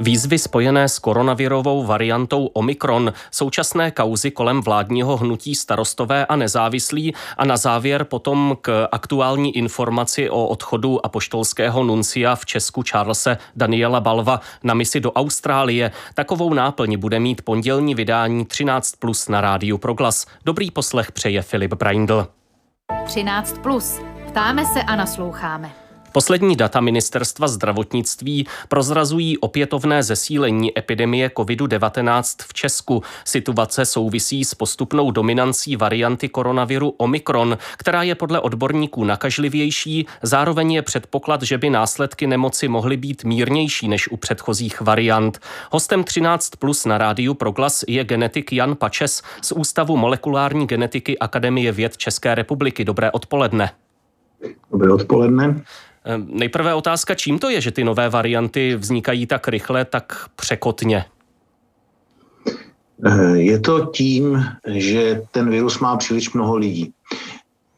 Výzvy spojené s koronavirovou variantou Omikron, současné kauzy kolem vládního hnutí starostové a nezávislí a na závěr potom k aktuální informaci o odchodu apoštolského nuncia v Česku Charlesa Daniela Balva na misi do Austrálie. Takovou náplň bude mít pondělní vydání 13 plus na rádiu Proglas. Dobrý poslech přeje Filip Braindl. 13 plus. Ptáme se a nasloucháme. Poslední data ministerstva zdravotnictví prozrazují opětovné zesílení epidemie COVID-19 v Česku. Situace souvisí s postupnou dominancí varianty koronaviru Omikron, která je podle odborníků nakažlivější. Zároveň je předpoklad, že by následky nemoci mohly být mírnější než u předchozích variant. Hostem 13 plus na rádiu Proglas je genetik Jan Pačes z Ústavu molekulární genetiky Akademie věd České republiky. Dobré odpoledne. Dobré odpoledne. Ehm, nejprve otázka, čím to je, že ty nové varianty vznikají tak rychle, tak překotně? Eh, je to tím, že ten virus má příliš mnoho lidí.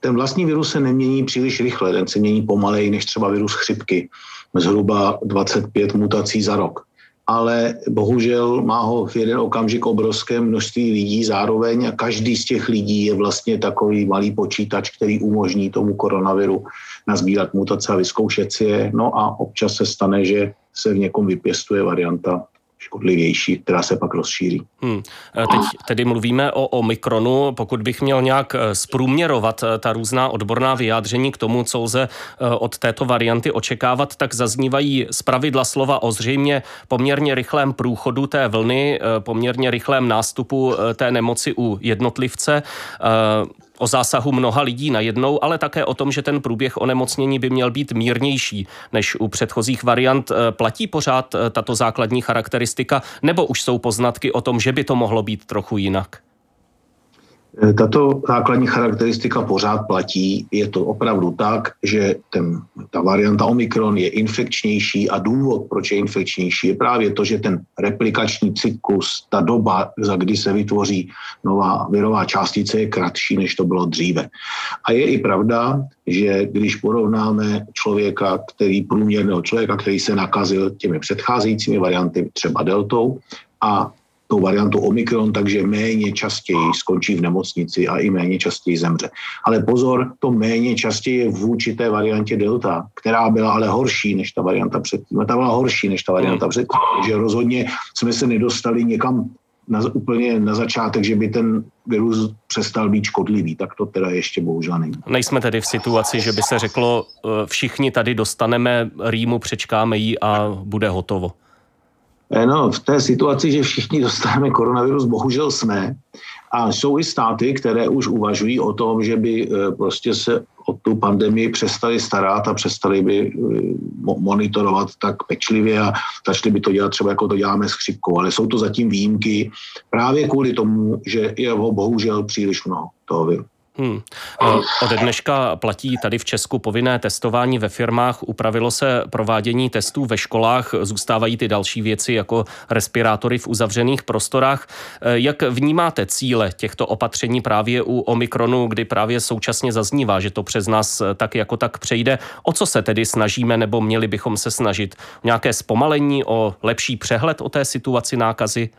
Ten vlastní virus se nemění příliš rychle, ten se mění pomaleji než třeba virus chřipky. Zhruba 25 mutací za rok ale bohužel má ho v jeden okamžik obrovské množství lidí zároveň a každý z těch lidí je vlastně takový malý počítač, který umožní tomu koronaviru nazbírat mutace a vyzkoušet si je. No a občas se stane, že se v někom vypěstuje varianta škodlivější, která se pak rozšíří. Hmm. Teď tedy mluvíme o Omikronu. Pokud bych měl nějak eh, zprůměrovat eh, ta různá odborná vyjádření k tomu, co lze eh, od této varianty očekávat, tak zaznívají z pravidla slova o zřejmě poměrně rychlém průchodu té vlny, poměrně rychlém nástupu té nemoci u jednotlivce o zásahu mnoha lidí najednou, ale také o tom, že ten průběh onemocnění by měl být mírnější než u předchozích variant. Eh, platí pořád eh, tato základní charakteristika, nebo už jsou poznatky o tom, že by to mohlo být trochu jinak? Eh, tato základní charakteristika pořád platí. Je to opravdu tak, že ten, ta varianta Omikron je infekčnější a důvod, proč je infekčnější, je právě to, že ten replikační cyklus, ta doba, za kdy se vytvoří nová virová částice, je kratší, než to bylo dříve. A je i pravda, že když porovnáme člověka, který průměrného člověka, který se nakazil těmi předcházejícími varianty, třeba deltou, a tou variantu Omikron, takže méně častěji skončí v nemocnici a i méně častěji zemře. Ale pozor, to méně častěji je vůči té variantě Delta, která byla ale horší než ta varianta předtím. Ta byla horší než ta varianta předtím, takže rozhodně jsme se nedostali někam na, úplně na začátek, že by ten virus přestal být škodlivý, tak to teda ještě bohužel není. Nejsme tedy v situaci, že by se řeklo, eh, všichni tady dostaneme rýmu, přečkáme ji a bude hotovo. Eh, no, v té situaci, že všichni dostaneme koronavirus, bohužel jsme. A jsou i státy, které už uvažují o tom, že by eh, prostě se o tu pandemii přestali starat a přestali by eh, monitorovat tak pečlivě a začali by to dělat třeba jako to děláme s chřipkou. Ale jsou to zatím výjimky právě kvůli tomu, že je ho bohužel příliš mnoho toho viru. Hmm. Od dneška platí tady v Česku povinné testování ve firmách, upravilo se provádění testů ve školách, zůstávají ty další věci jako respirátory v uzavřených prostorách. Jak vnímáte cíle těchto opatření právě u Omikronu, kdy právě současně zaznívá, že to přes nás tak jako tak přejde? O co se tedy snažíme nebo měli bychom se snažit? Nějaké zpomalení, o lepší přehled o té situaci nákazy?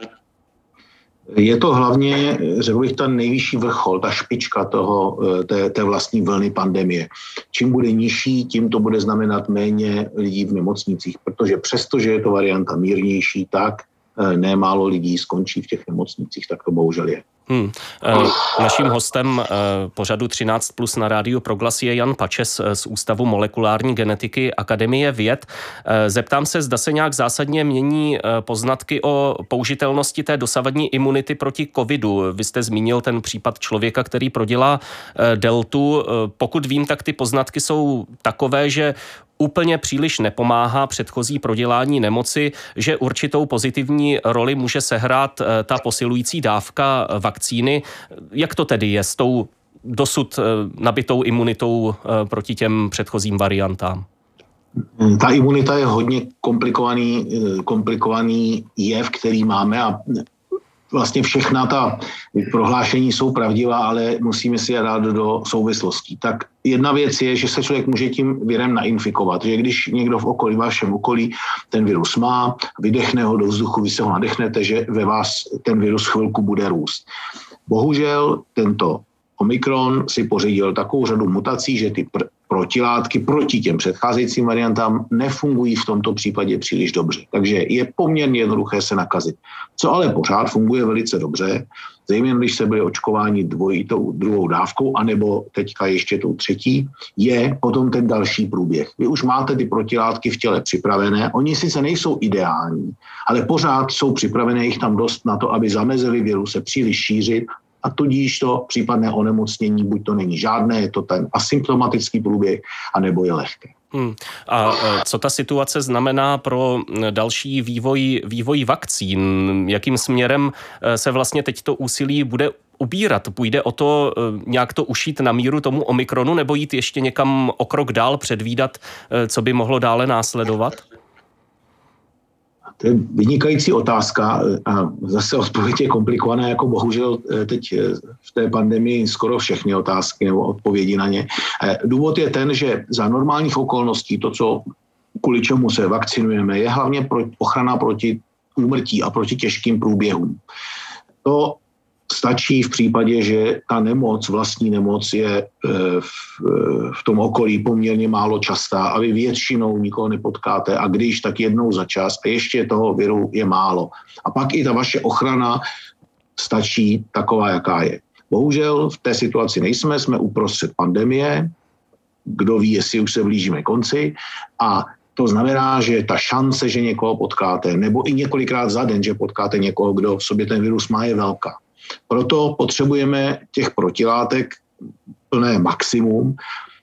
Je to hlavně, řekl bych, ta nejvyšší vrchol, ta špička toho, eh, té, té vlastní vlny pandemie. Čím bude nižší, tím to bude znamenat méně lidí v nemocnicích, protože přesto, že je to varianta mírnější, tak eh, nemálo lidí skončí v těch nemocnicích, tak to bohužel je. Hmm. Eh, naším hostem eh, pořadu 13 plus na rádiu Proglas je Jan Pačes eh, z Ústavu molekulární genetiky Akademie věd. Zeptám se, zda se nějak zásadně mění poznatky o použitelnosti té dosavadní imunity proti covidu. Vy jste zmínil ten případ člověka, který prodělá deltu. Pokud vím, tak ty poznatky jsou takové, že úplně příliš nepomáhá předchozí prodělání nemoci, že určitou pozitivní roli může sehrát eh, ta posilující dávka vakcíny. Jak to tedy je s tou dosud eh, nabitou imunitou eh, proti těm předchozím variantám? Ta imunita je hodně komplikovaný, komplikovaný jev, který máme a vlastně všechna ta prohlášení jsou pravdivá, ale musíme si je dát do souvislostí. Tak jedna věc je, že se člověk může tím virem nainfikovat, že když někdo v okolí, vašem okolí ten virus má, vydechne ho do vzduchu, vy se ho nadechnete, že ve vás ten virus chvilku bude růst. Bohužel tento Omikron si pořídil takovou řadu mutací, že ty pr- protilátky proti těm předcházejícím variantám nefungují v tomto případě příliš dobře. Takže je poměrně jednoduché se nakazit. Co ale pořád funguje velice dobře, zejména když se byli očkováni dvojitou druhou dávkou, anebo teďka ještě tou třetí, je potom ten další průběh. Vy už máte ty protilátky v těle připravené, oni sice nejsou ideální, ale pořád jsou připravené jich tam dost na to, aby zamezili viru se příliš šířit a tudíž to případné onemocnění buď to není žádné, je to ten asymptomatický průběh, anebo je lehké. Hmm. A e, co ta situace znamená pro další vývoj, vývoj vakcín? Jakým směrem e, se vlastně teď to úsilí bude ubírat? Půjde o to e, nějak to ušít na míru tomu Omikronu nebo jít ještě někam o krok dál, předvídat, co by mohlo dále následovat? To je vynikající otázka a zase odpověď je komplikovaná, jako bohužel eh, teď eh, v té pandemii skoro všechny otázky nebo odpovědi na ně. Eh, důvod je ten, že za normálních okolností to, co kvůli čemu se vakcinujeme, je hlavně pro, ochrana proti úmrtí a proti těžkým průběhům. To stačí v případě, že ta nemoc, vlastní nemoc je e, v, v tom okolí poměrně málo častá a vy většinou nikoho nepotkáte a když, tak jednou za čas a ještě toho viru je málo. A pak i ta vaše ochrana stačí taková, jaká je. Bohužel v té situaci nejsme, jsme uprostřed pandemie, kdo ví, jestli už se blížíme konci a to znamená, že ta šance, že někoho potkáte, nebo i několikrát za den, že potkáte někoho, kdo v sobě ten virus má, je velká. Proto potřebujeme těch protilátek plné maximum,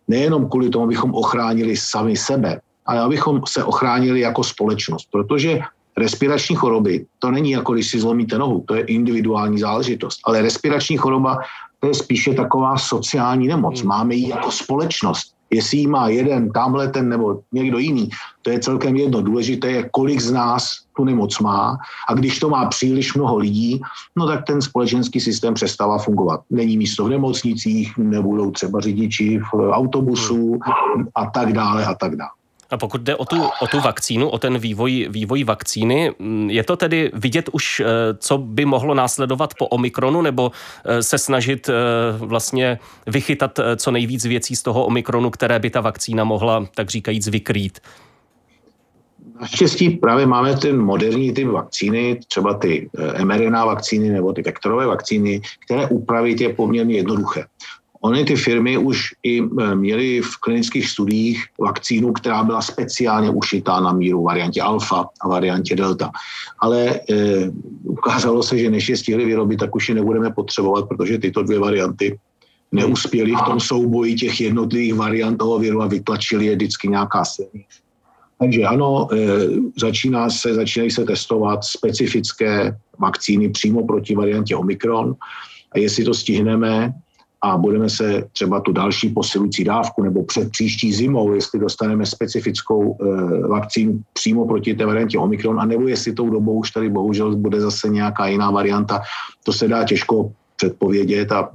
nejenom kvůli tomu, abychom ochránili sami sebe, ale abychom se ochránili jako společnost, protože respirační choroby, to není jako když si zlomíte nohu, to je individuální záležitost, ale respirační choroba to je spíše taková sociální nemoc. Hmm. Máme ji jako společnost. Jestli jí má jeden, tamhle ten nebo někdo jiný, to je celkem jedno. Důležité je, kolik z nás tu nemoc má a když to má příliš mnoho lidí, no tak ten společenský systém přestává fungovat. Není místo v nemocnicích, nebudou třeba řidiči v autobusu a tak dále a tak dále. A pokud jde o tu, o tu vakcínu, o ten vývoj, vývoj vakcíny, mm, je to tedy vidět už, eh, co by mohlo následovat po Omikronu, nebo eh, se snažit eh, vlastně vychytat co nejvíc věcí z toho Omikronu, které by ta vakcína mohla, tak říkajíc, vykrýt? Naštěstí právě máme ten moderní typ vakcíny, třeba ty mRNA vakcíny nebo ty vektorové vakcíny, které upravit je poměrně jednoduché. Ony ty firmy už i e, měly v klinických studiích vakcínu, která byla speciálně ušitá na míru variantě alfa a variantě delta. Ale e, ukázalo se, že než je stihli vyrobit, tak už je nebudeme potřebovat, protože tyto dvě varianty neuspěly v tom souboji těch jednotlivých variant toho viru a vytlačili je vždycky nějaká silnější. Takže ano, e, začíná se, začínají se testovat specifické vakcíny přímo proti variantě Omikron a jestli to stihneme, a budeme se třeba tu další posilující dávku nebo před příští zimou, jestli dostaneme specifickou e, vakcínu přímo proti té variantě Omikron, a nebo jestli tou dobou už tady bohužel bude zase nějaká jiná varianta, to se dá těžko předpovědět a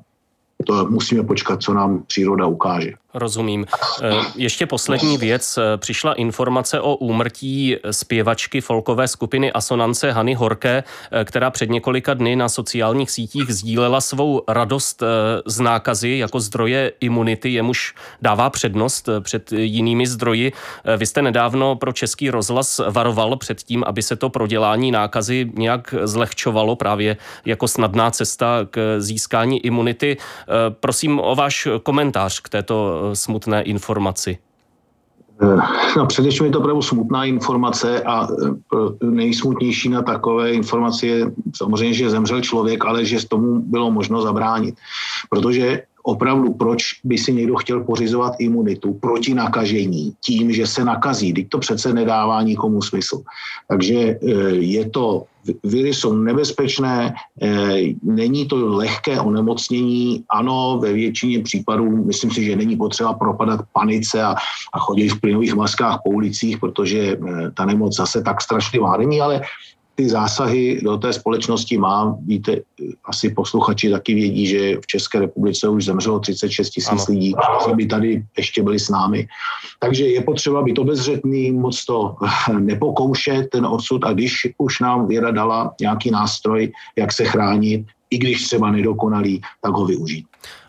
to musíme počkat, co nám příroda ukáže. Rozumím. Eh, ještě poslední věc. Eh, přišla informace o úmrtí zpěvačky folkové skupiny Asonance Hany Horké, eh, která před několika dny na sociálních sítích sdílela svou radost z nákazy jako zdroje imunity, jemuž dává přednost před jinými zdroji. Vy jste nedávno pro Český rozhlas varoval před tím, aby se to prodělání nákazy nějak zlehčovalo právě jako snadná cesta k získání imunity. Prosím o váš komentář k této smutné informaci? Eh, no, především je to opravdu smutná informace a eh, nejsmutnější na takové informaci je samozřejmě, že zemřel člověk, ale že z tomu bylo možno zabránit. Protože opravdu, proč by si někdo chtěl pořizovat imunitu proti nakažení tím, že se nakazí. Teď to přece nedává nikomu smysl. Takže e, je to, viry jsou nebezpečné, e, není to lehké onemocnění. Ano, ve většině případů myslím si, že není potřeba propadat panice a, a chodit v plynových maskách po ulicích, protože e, ta nemoc zase tak strašlivá není, ale ty zásahy do té společnosti má. Víte, asi posluchači taky vědí, že v České republice už zemřelo 36 tisíc lidí, kteří by tady ještě byli s námi. Takže je potřeba být obezřetný, moc to nepokoušet, ten osud, a když už nám věda dala nějaký nástroj, jak se chránit, i když třeba nedokonalý, tak ho využít.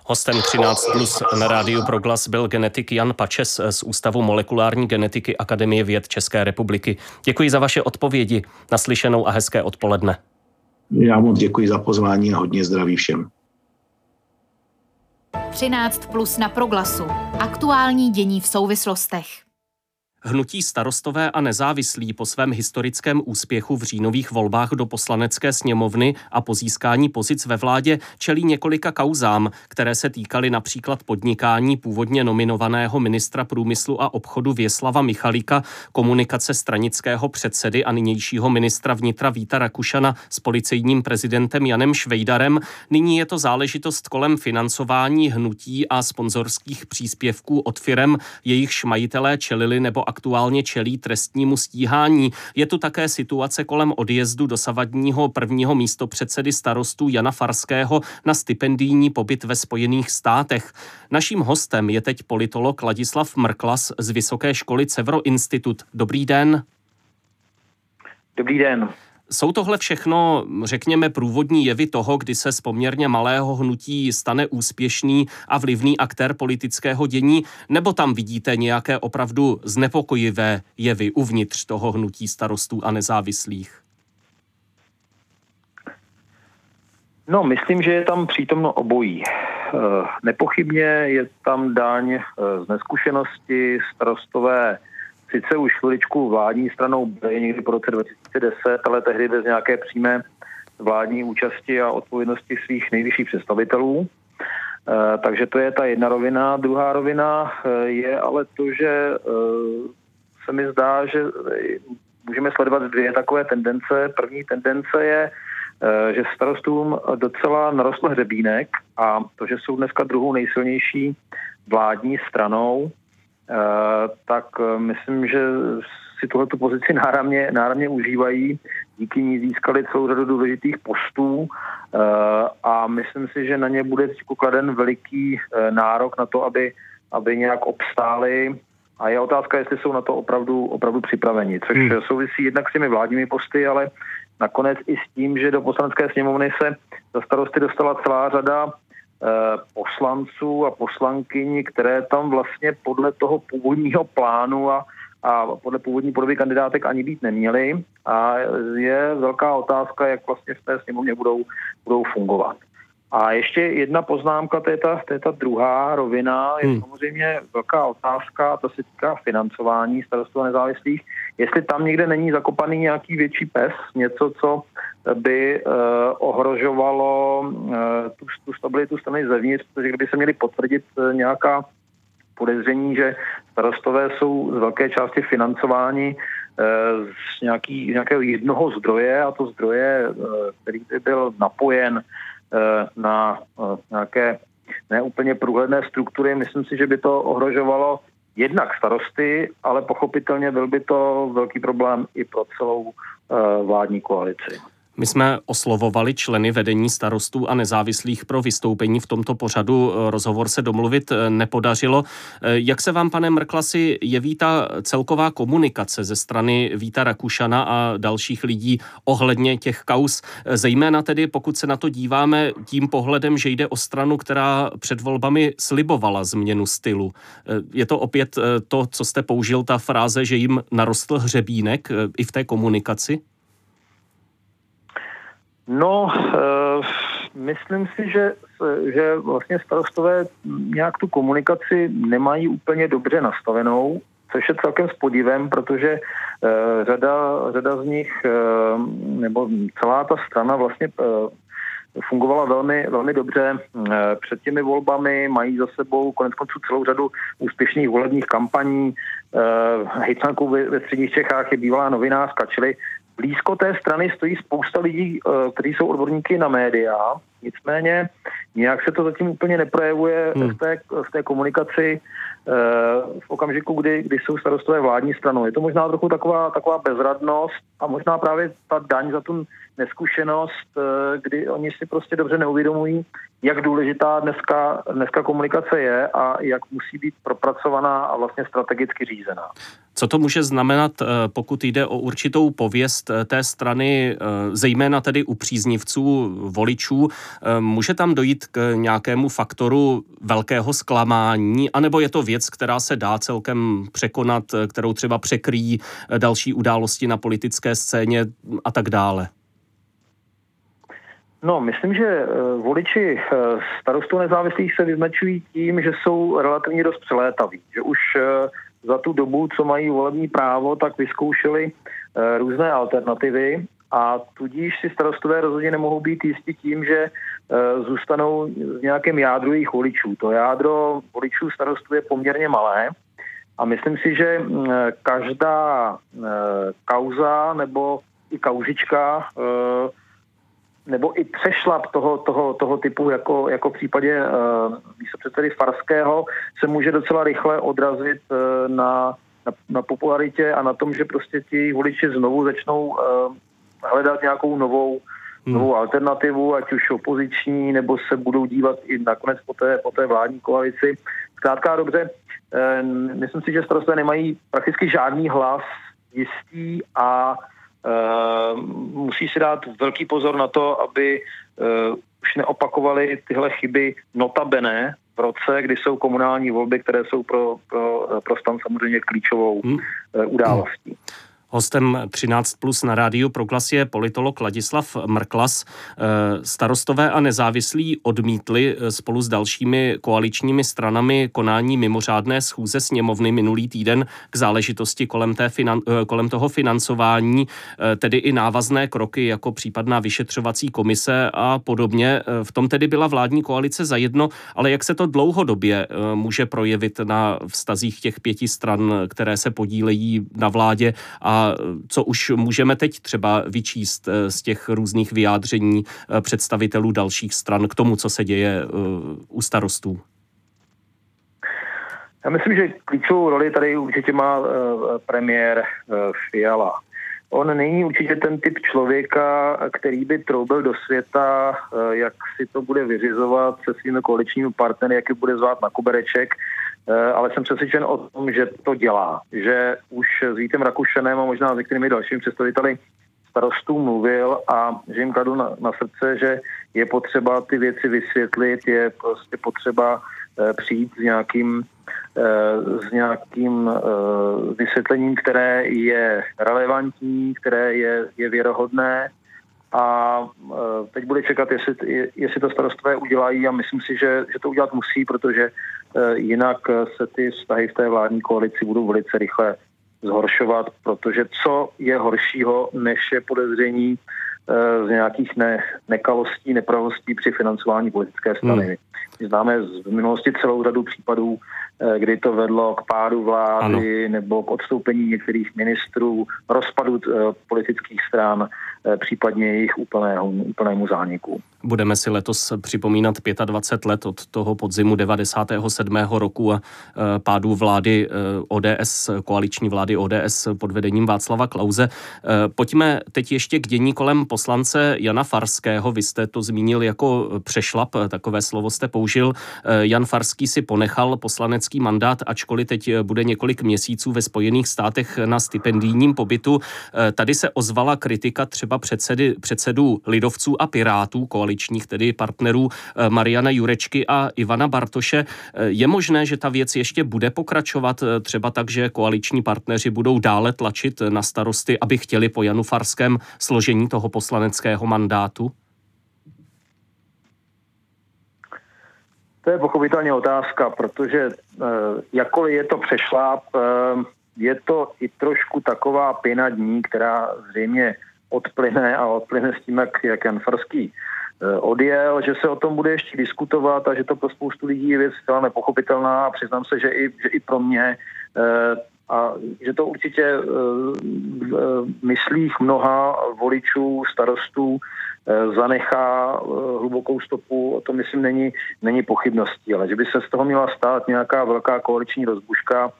Hostem 13 plus na rádiu Proglas byl genetik Jan Pačes z Ústavu molekulární genetiky Akademie věd České republiky. Děkuji za vaše odpovědi, naslyšenou a hezké odpoledne. Já moc děkuji za pozvání a hodně zdraví všem. 13 plus na Proglasu. Aktuální dění v souvislostech. Hnutí starostové a nezávislí po svém historickém úspěchu v říjnových volbách do poslanecké sněmovny a po získání pozic ve vládě čelí několika kauzám, které se týkaly například podnikání původně nominovaného ministra průmyslu a obchodu Věslava Michalíka, komunikace stranického předsedy a nynějšího ministra vnitra Víta Rakušana s policejním prezidentem Janem Švejdarem. Nyní je to záležitost kolem financování hnutí a sponzorských příspěvků od firem, jejichž majitelé čelili nebo aktuálně čelí trestnímu stíhání. Je tu také situace kolem odjezdu dosavadního prvního místopředsedy starostů Jana Farského na stipendijní pobyt ve Spojených státech. Naším hostem je teď politolog Ladislav Mrklas z Vysoké školy Cevro Institut. Dobrý den. Dobrý den. Jsou tohle všechno, řekněme, průvodní jevy toho, kdy se z poměrně malého hnutí stane úspěšný a vlivný aktér politického dění, nebo tam vidíte nějaké opravdu znepokojivé jevy uvnitř toho hnutí starostů a nezávislých? No, myslím, že je tam přítomno obojí. Eh, nepochybně je tam daň eh, z neskušenosti, starostové sice už chviličku vládní stranou byly někdy po roce 2010, ale tehdy bez nějaké přímé vládní účasti a odpovědnosti svých nejvyšších představitelů. E, takže to je ta jedna rovina. Druhá rovina e, je ale to, že e, se mi zdá, že můžeme sledovat dvě takové tendence. První tendence je, že starostům docela narostl hřebínek a to, že jsou dneska druhou nejsilnější vládní stranou, Eh, tak eh, myslím, že si tuhle pozici náramně, náramně užívají. Díky ní získali celou řadu důležitých postů eh, a myslím si, že na ně bude kladen veliký nárok na to, aby, aby nějak obstáli a je otázka, jestli jsou na to opravdu, opravdu připraveni, což hmm. souvisí jednak s těmi vládními posty, ale nakonec i s tím, že do poslanecké sněmovny se za starosty dostala celá řada Eh, poslanců a poslankyní, které tam vlastně podle toho původního plánu a, a podle původní podoby kandidátek ani být neměly. A je velká otázka, jak vlastně v té sněmovně budou, budou fungovat. A ještě jedna poznámka, to je ta, to je ta druhá rovina, je hmm. samozřejmě velká otázka, to se týká financování starostů a nezávislých, jestli tam někde není zakopaný nějaký větší pes, něco, co by uh, ohrožovalo uh, tu, tu stabilitu strany zevnitř, protože kdyby se měli potvrdit uh, nějaká podezření, že starostové jsou z velké části financováni z nějaký, nějakého jednoho zdroje a to zdroje, který by byl napojen na nějaké neúplně průhledné struktury. Myslím si, že by to ohrožovalo jednak starosty, ale pochopitelně byl by to velký problém i pro celou vládní koalici. My jsme oslovovali členy vedení starostů a nezávislých pro vystoupení v tomto pořadu. Rozhovor se domluvit eh, nepodařilo. Eh, jak se vám, pane Mrklasi, jeví ta celková komunikace ze strany Víta Rakušana a dalších lidí ohledně těch kaus? Eh, zejména tedy, pokud se na to díváme tím pohledem, že jde o stranu, která před volbami slibovala změnu stylu. Je to opět to, co jste použil, ta fráze, že jim narostl hřebínek i v té komunikaci? No, uh, myslím si, že, že vlastně starostové nějak tu komunikaci nemají úplně dobře nastavenou, což je celkem s podivem, protože uh, řada, řada z nich, uh, nebo celá ta strana vlastně fungovala velmi, velmi dobře před těmi volbami, mají za sebou konec konců celou řadu úspěšných volebních kampaní. Hejtmankou ve, ve středních Čechách je bývalá novinářka, čili blízko té strany stojí spousta lidí, eh, kteří jsou odborníky na média. Nicméně nějak se to zatím úplně neprojevuje hmm. v, té, v té komunikaci eh, v okamžiku, kdy, kdy jsou starostové vládní stranou. Je to možná trochu taková, taková bezradnost a možná právě ta daň za tu neskušenost, eh, kdy oni si prostě dobře neuvědomují, jak důležitá dneska, dneska komunikace je a jak musí být propracovaná a vlastně strategicky řízená. Co to může znamenat, eh, pokud jde o určitou pověst eh, té strany, zejména tedy u příznivců voličů? Může tam dojít k nějakému faktoru velkého zklamání, anebo je to věc, která se dá celkem překonat, kterou třeba překrýjí další události na politické scéně a tak dále? No, myslím, že eh, voliči eh, starostů nezávislých se vyznačují tím, že jsou relativně dost přelétaví, že už eh, za tu dobu, co mají volební právo, tak vyzkoušeli různé alternativy a tudíž si starostové rozhodně nemohou být jistí tím, že zůstanou v nějakém jádru jejich voličů. To jádro voličů starostů je poměrně malé a myslím si, že mm, každá kauza nebo i kauzička nebo i přešlap toho, toho, toho typu, jako, jako v případě uh, místopředsedy Farského, se může docela rychle odrazit uh, na, na, na popularitě a na tom, že prostě ti voliči znovu začnou uh, hledat nějakou novou, hmm. novou alternativu, ať už opoziční, nebo se budou dívat i nakonec po té, po té vládní koalici. Zkrátka dobře, uh, myslím si, že starostové nemají prakticky žádný hlas jistý a musí si dát velký pozor na to, aby uh, už neopakovali tyhle chyby notabene v roce, kdy jsou komunální volby, které jsou pro, pro, pro stan samozřejmě klíčovou hmm. událostí. Hmm. Hostem 13 plus na rádiu Proglas je politolog Ladislav Mrklas. Eh, starostové a nezávislí odmítli eh, spolu s dalšími koaličními stranami konání mimořádné schůze sněmovny minulý týden k záležitosti kolem, té finan, eh, kolem toho financování, tedy i návazné kroky jako případná vyšetřovací komise a podobně. V tom tedy byla vládní koalice zajedno, ale jak se to dlouhodobě může projevit na vztazích těch pěti stran, které se podílejí na vládě a co už můžeme teď třeba vyčíst eh, z těch různých vyjádření eh, představitelů dalších stran k tomu, co se děje eh, u starostů? Já myslím, že klíčovou roli tady určitě má premiér Fiala. On není určitě ten typ člověka, který by troubil do světa, jak si to bude vyřizovat se svými koaličními partnery, jak je bude zvát na kubereček ale jsem přesvědčen o tom, že to dělá. Že už s Vítem Rakušenem a možná s některými dalšími představiteli starostů mluvil a že jim kladu na, na srdce, že je potřeba ty věci vysvětlit, je prostě potřeba eh, přijít s nějakým, eh, s nějakým vysvětlením, které je relevantní, které je, je věrohodné a teď bude čekat, jestli, jestli to starostové udělají a myslím si, že, že to udělat musí, protože Eh, jinak se ty vztahy v té vládní koalici budou velice rychle zhoršovat, protože co je horšího, než je podezření eh, z nějakých ne, nekalostí, nepravostí při financování politické strany. Hmm. My známe z minulosti celou řadu případů, kdy to vedlo k pádu vlády ano. nebo k odstoupení některých ministrů, rozpadu politických stran, případně jejich úplného, úplnému zániku. Budeme si letos připomínat 25 let od toho podzimu 97. roku a pádu vlády ODS, koaliční vlády ODS pod vedením Václava Klauze. Pojďme teď ještě k dění kolem poslance Jana Farského. Vy jste to zmínil jako přešlap, takové slovo jste použil. Jan Farský si ponechal poslanecký mandát, ačkoliv teď bude několik měsíců ve Spojených státech na stipendijním pobytu. Tady se ozvala kritika třeba předsedy, předsedů lidovců a pirátů, koaličních tedy partnerů eh, Mariana Jurečky a Ivana Bartoše. Eh, je možné, že ta věc ještě bude pokračovat eh, třeba tak, že koaliční partneři budou dále tlačit na starosty, aby chtěli po Janu Farském složení toho poslaneckého mandátu? To je pochopitelně otázka, protože jakkoliv je to přešláp, je to i trošku taková pěna dní, která zřejmě odplyne a odplyne s tím, jak, jak Jan Farský Eh, odjel, že se o tom bude ještě diskutovat a že to pro spoustu lidí je věc zcela nepochopitelná. A přiznám se, že i, že i pro mě eh, a že to určitě v myslích mnoha voličů, starostů zanechá hlubokou stopu, o tom myslím není, není pochybností, ale že by se z toho měla stát nějaká velká koaliční rozbuška,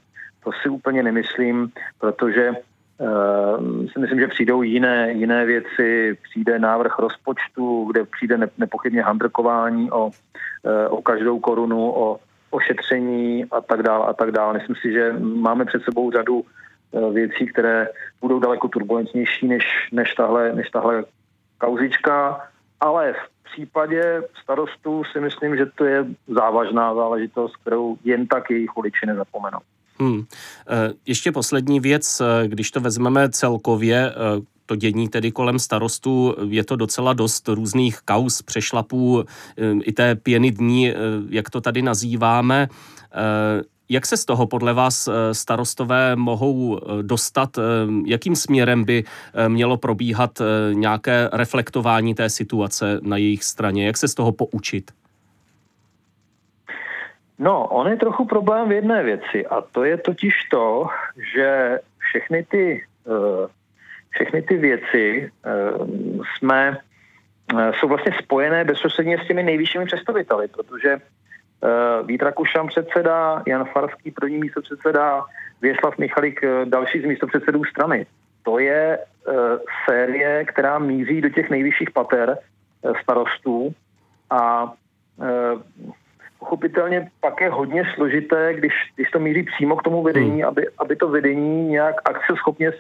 to si úplně nemyslím, protože Uh, si myslím, že přijdou jiné, jiné věci, přijde návrh rozpočtu, kde přijde nepochybně handrkování o, uh, o každou korunu, o ošetření a tak dále a tak dále. Myslím si, že máme před sebou řadu uh, věcí, které budou daleko turbulentnější než, než, tahle, než tahle kauzička, ale v případě starostů si myslím, že to je závažná záležitost, kterou jen tak jejich voliči nezapomenou. Hmm. Eh, ještě poslední věc, eh, když to vezmeme celkově, eh, to dění tedy kolem starostů, je to docela dost různých kaus, přešlapů, i té pěny dní, jak to tady nazýváme. Jak se z toho podle vás starostové mohou dostat? Jakým směrem by mělo probíhat nějaké reflektování té situace na jejich straně? Jak se z toho poučit? No, on je trochu problém v jedné věci a to je totiž to, že všechny ty, eh, všechny ty věci eh, jsme, eh, jsou vlastně spojené bezprostředně s těmi nejvyššími představiteli, protože Vít Rakušan předseda, Jan Farský první místo předseda, Věslav Michalik další z místopředsedů strany. To je série, která míří do těch nejvyšších pater starostů a pochopitelně pak je hodně složité, když, když to míří přímo k tomu vedení, hmm. aby, aby to vedení nějak akceschopně s,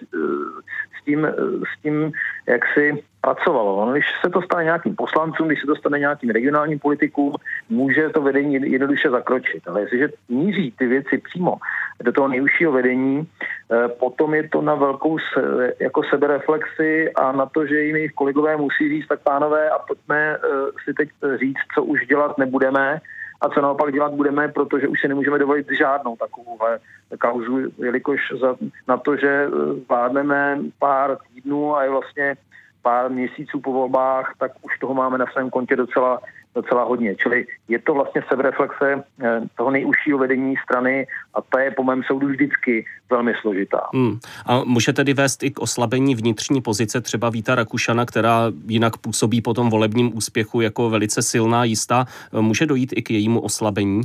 s, tím, s tím jak si pracovalo. No, když se to stane nějakým poslancům, když se to stane nějakým regionálním politikům, může to vedení jednoduše zakročit. Ale jestliže míří ty věci přímo do toho nejvyššího vedení, eh, potom je to na velkou se, jako sebereflexi a na to, že jim jejich kolegové musí říct, tak pánové, a pojďme eh, si teď říct, co už dělat nebudeme, a co naopak dělat budeme, protože už si nemůžeme dovolit žádnou takovouhle kauzu, jelikož za, na to, že vládneme pár týdnů a je vlastně pár měsíců po volbách, tak už toho máme na svém kontě docela, docela hodně. Čili je to vlastně sebereflexe eh, toho nejužšího vedení strany a ta je po mém soudu vždycky velmi složitá. Hmm. A může tedy vést i k oslabení vnitřní pozice třeba Víta Rakušana, která jinak působí po tom volebním úspěchu jako velice silná, jistá. Může dojít i k jejímu oslabení?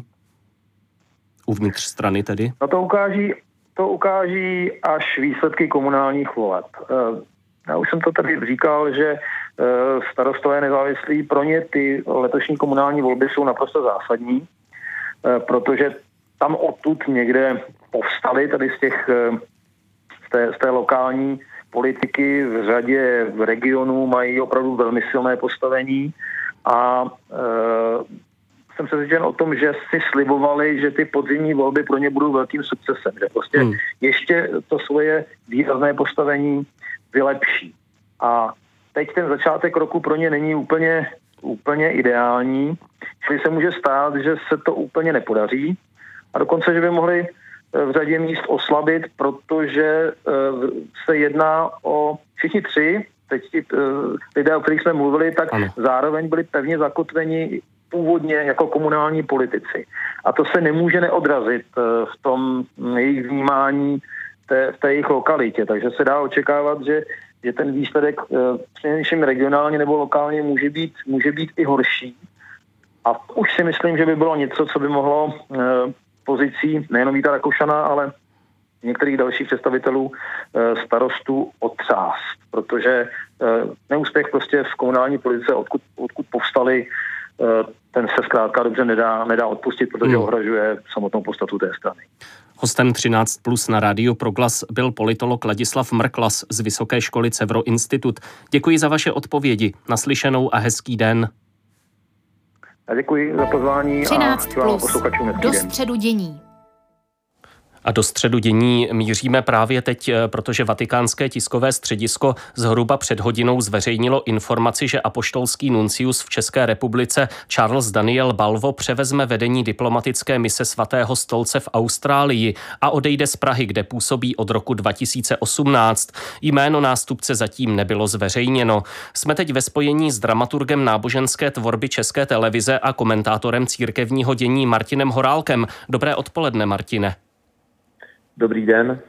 Uvnitř strany tedy? No to ukáží, to ukáží až výsledky komunálních voleb. Eh, já už jsem to tady říkal, že eh, starostové nezávislí pro ně ty letošní komunální volby jsou naprosto zásadní, eh, protože tam odtud někde povstali tady z těch eh, z té, z té lokální politiky v řadě v regionů mají opravdu velmi silné postavení a e, jsem přesvědčen o tom, že si slibovali, že ty podzimní volby pro ně budou velkým sukcesem, že prostě hmm. ještě to svoje výrazné postavení vylepší. A teď ten začátek roku pro ně není úplně, úplně ideální, čili se může stát, že se to úplně nepodaří a dokonce, že by mohli eh, v řadě míst oslabit, protože eh, se jedná o všichni tři, teď ti eh, lidé, o kterých jsme mluvili, tak ano. zároveň byli pevně zakotveni původně jako komunální politici. A to se nemůže neodrazit v tom jejich vnímání té, v té jejich lokalitě. Takže se dá očekávat, že, že ten výsledek eh, přinejmenším regionálně nebo lokálně může být, může být i horší. A už si myslím, že by bylo něco, co by mohlo eh, pozicí nejenom Víta Rakušana, ale některých dalších představitelů eh, starostů otřást, protože neúspěch prostě v komunální politice, odkud, odkud povstali, ten se zkrátka dobře nedá, nedá odpustit, protože hmm. ohražuje samotnou podstatu té strany. Hostem 13 plus na rádio Proglas byl politolog Ladislav Mrklas z Vysoké školy Cevro Institut. Děkuji za vaše odpovědi. Naslyšenou a hezký den. A děkuji za pozvání 13 a plus do středu dění. A do středu dění míříme právě teď, eh, protože vatikánské tiskové středisko zhruba před hodinou zveřejnilo informaci, že apoštolský nuncius v České republice Charles Daniel Balvo převezme vedení diplomatické mise svatého stolce v Austrálii a odejde z Prahy, kde působí od roku 2018. Jméno nástupce zatím nebylo zveřejněno. Jsme teď ve spojení s dramaturgem náboženské tvorby České televize a komentátorem církevního dění Martinem Horálkem. Dobré odpoledne, Martine. Dobrý den.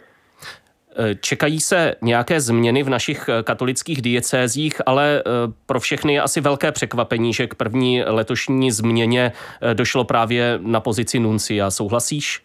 Čekají se nějaké změny v našich katolických diecézích, ale pro všechny je asi velké překvapení, že k první letošní změně došlo právě na pozici nuncia. Souhlasíš?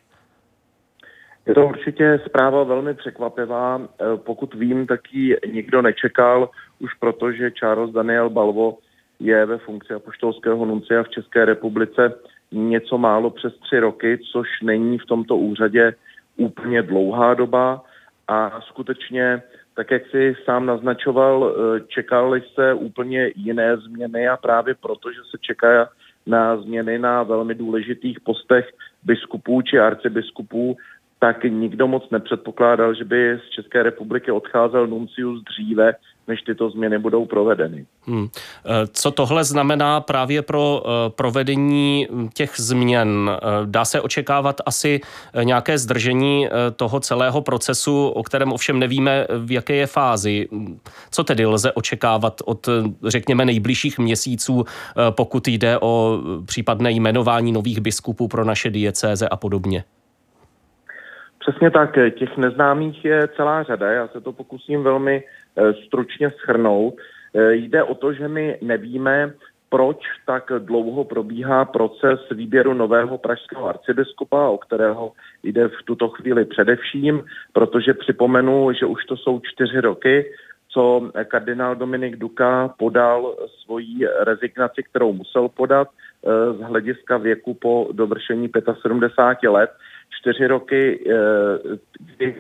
Je to určitě zpráva velmi překvapivá. Pokud vím, tak ji nikdo nečekal, už protože Charles Daniel Balvo je ve funkci apoštolského nuncia v České republice něco málo přes tři roky, což není v tomto úřadě úplně dlouhá doba a skutečně, tak jak si sám naznačoval, eh, čekaly se úplně jiné změny a právě proto, že se čeká na změny na velmi důležitých postech biskupů či arcibiskupů, tak nikdo moc nepředpokládal, že by z České republiky odcházel nuncius dříve, než tyto změny budou provedeny. Hmm. Eh, co tohle znamená právě pro eh, provedení těch změn? Eh, dá se očekávat asi nějaké zdržení toho celého procesu, o kterém ovšem nevíme, v jaké je fázi. Co tedy lze očekávat od, řekněme, nejbližších měsíců, pokud jde o případné jmenování nových biskupů pro naše diecéze a podobně? Přesně tak, těch neznámých je celá řada, já se to pokusím velmi eh, stručně schrnout. Eh, jde o to, že my nevíme, proč tak dlouho probíhá proces výběru nového pražského arcibiskupa, o kterého jde v tuto chvíli především, protože připomenu, že už to jsou čtyři roky, co kardinál Dominik Duka podal svoji rezignaci, kterou musel podat eh, z hlediska věku po dovršení 75 let čtyři roky, eh, kdy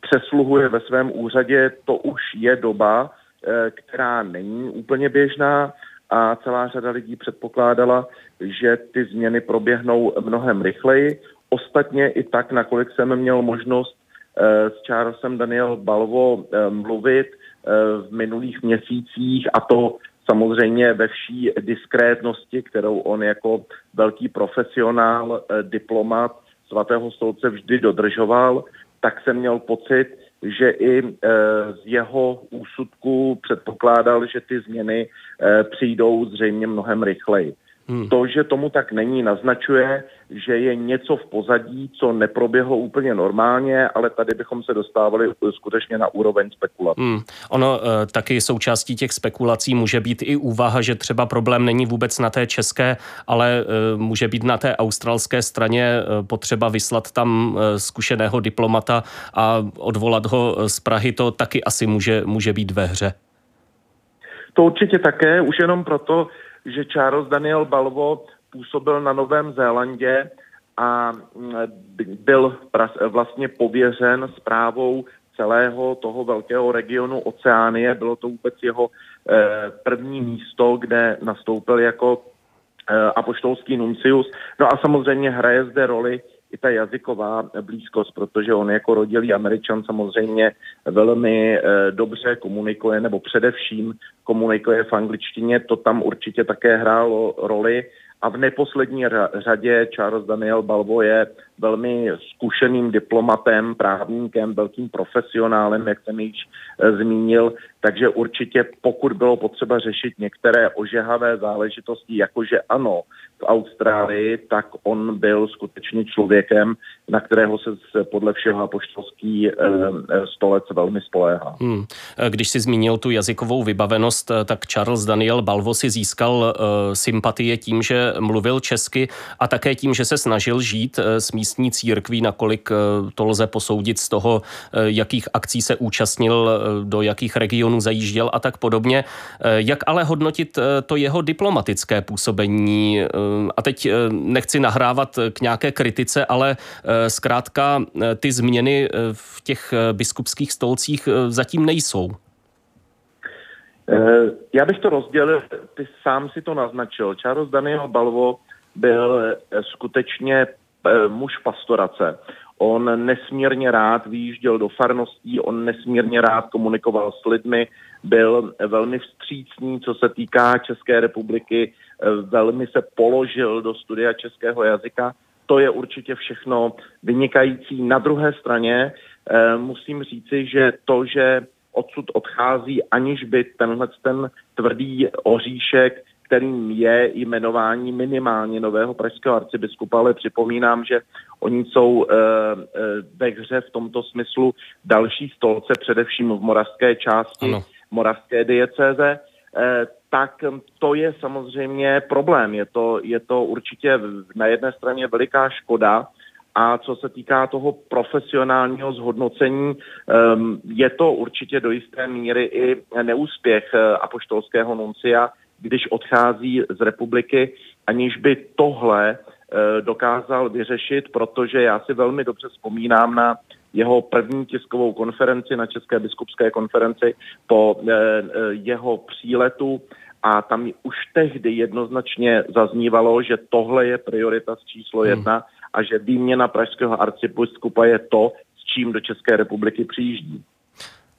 přesluhuje ve svém úřadě, to už je doba, eh, která není úplně běžná a celá řada lidí předpokládala, že ty změny proběhnou mnohem rychleji. Ostatně i tak, nakolik jsem měl možnost eh, s Charlesem Daniel Balvo mluvit v minulých měsících a to samozřejmě ve vší diskrétnosti, kterou on jako velký profesionál, diplomat svatého stolce vždy dodržoval, tak jsem měl pocit, že i e, z jeho úsudku předpokládal, že ty změny e, přijdou zřejmě mnohem rychleji. Hmm. To, že tomu tak není, naznačuje, že je něco v pozadí, co neproběhlo úplně normálně, ale tady bychom se dostávali skutečně na úroveň spekulací. Hmm. Ono e, taky součástí těch spekulací může být i úvaha, že třeba problém není vůbec na té české, ale e, může být na té australské straně e, potřeba vyslat tam e, zkušeného diplomata a odvolat ho z Prahy, to taky asi může, může být ve hře. To určitě také, už jenom proto, že Charles Daniel Balvo působil na Novém Zélandě a mm, byl vlastně pověřen zprávou celého toho velkého regionu Oceánie. Bylo to vůbec jeho eh, první místo, kde nastoupil jako eh, apoštolský nuncius. No a samozřejmě hraje zde roli i ta jazyková blízkost, protože on jako rodilý američan samozřejmě velmi eh, dobře komunikuje, nebo především komunikuje v angličtině, to tam určitě také hrálo roli. A v neposlední řadě Charles Daniel Balvo je velmi zkušeným diplomatem, právníkem, velkým profesionálem, jak jsem již e, zmínil, takže určitě pokud bylo potřeba řešit některé ožehavé záležitosti, jakože ano, v Austrálii, tak on byl skutečně člověkem, na kterého se podle všeho apoštolský e, e, stolec velmi spoléhá. Hmm. Když si zmínil tu jazykovou vybavenost, tak Charles Daniel Balvo si získal sympatie tím, že mluvil česky a také tím, že se snažil žít s místní místní církví, nakolik eh, to lze posoudit z toho, eh, jakých akcí se účastnil, eh, do jakých regionů zajížděl a tak podobně. Jak ale hodnotit to jeho diplomatické působení? A teď nechci nahrávat k nějaké kritice, ale zkrátka ty změny v těch biskupských stolcích zatím nejsou. Já bych to rozdělil, ty sám si to naznačil. Charles Daniel Balvo byl skutečně muž pastorace. On nesmírně rád vyjížděl do farností, on nesmírně rád komunikoval s lidmi, byl velmi vstřícný, co se týká České republiky, eh, velmi se položil do studia českého jazyka. To je určitě všechno vynikající. Na druhé straně eh, musím říci, že to, že odsud odchází, aniž by tenhle ten tvrdý oříšek kterým je jmenování minimálně nového pražského arcibiskupa, ale připomínám, že oni jsou e, ve hře v tomto smyslu další stolce, především v moravské části ano. moravské diecéze, e, tak to je samozřejmě problém. Je to, je to určitě na jedné straně veliká škoda, a co se týká toho profesionálního zhodnocení, je to určitě do jisté míry i neúspěch apoštolského nuncia, když odchází z republiky, aniž by tohle eh, dokázal vyřešit, protože já si velmi dobře vzpomínám na jeho první tiskovou konferenci na České biskupské konferenci po eh, eh, jeho příletu a tam už tehdy jednoznačně zaznívalo, že tohle je priorita číslo hmm. jedna hmm. a že výměna pražského arcibiskupa je to, s čím do České republiky přijíždí.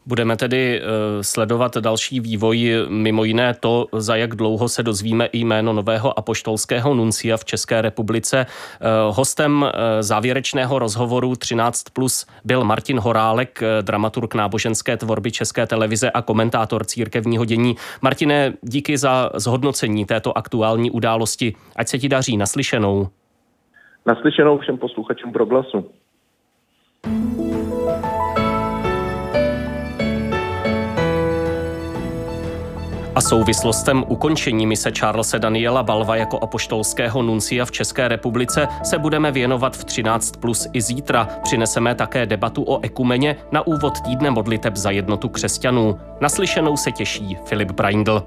Budeme tedy eh, sledovat další vývoj, mimo jiné to, za jak dlouho se dozvíme jméno nového apoštolského nuncia v České republice. Eh, hostem eh, závěrečného rozhovoru 13 plus byl Martin Horálek, dramaturg náboženské tvorby České televize a komentátor církevního dění. Martine, díky za zhodnocení této aktuální události. Ať se ti daří naslyšenou. Naslyšenou všem posluchačům proglasu. Souvislostem ukončení mise Charlesa Daniela Balva jako apoštolského nuncia v České republice se budeme věnovat v 13 plus i zítra. Přineseme také debatu o ekumeně na úvod týdne modliteb za jednotu křesťanů. Naslyšenou se těší Filip Braindl.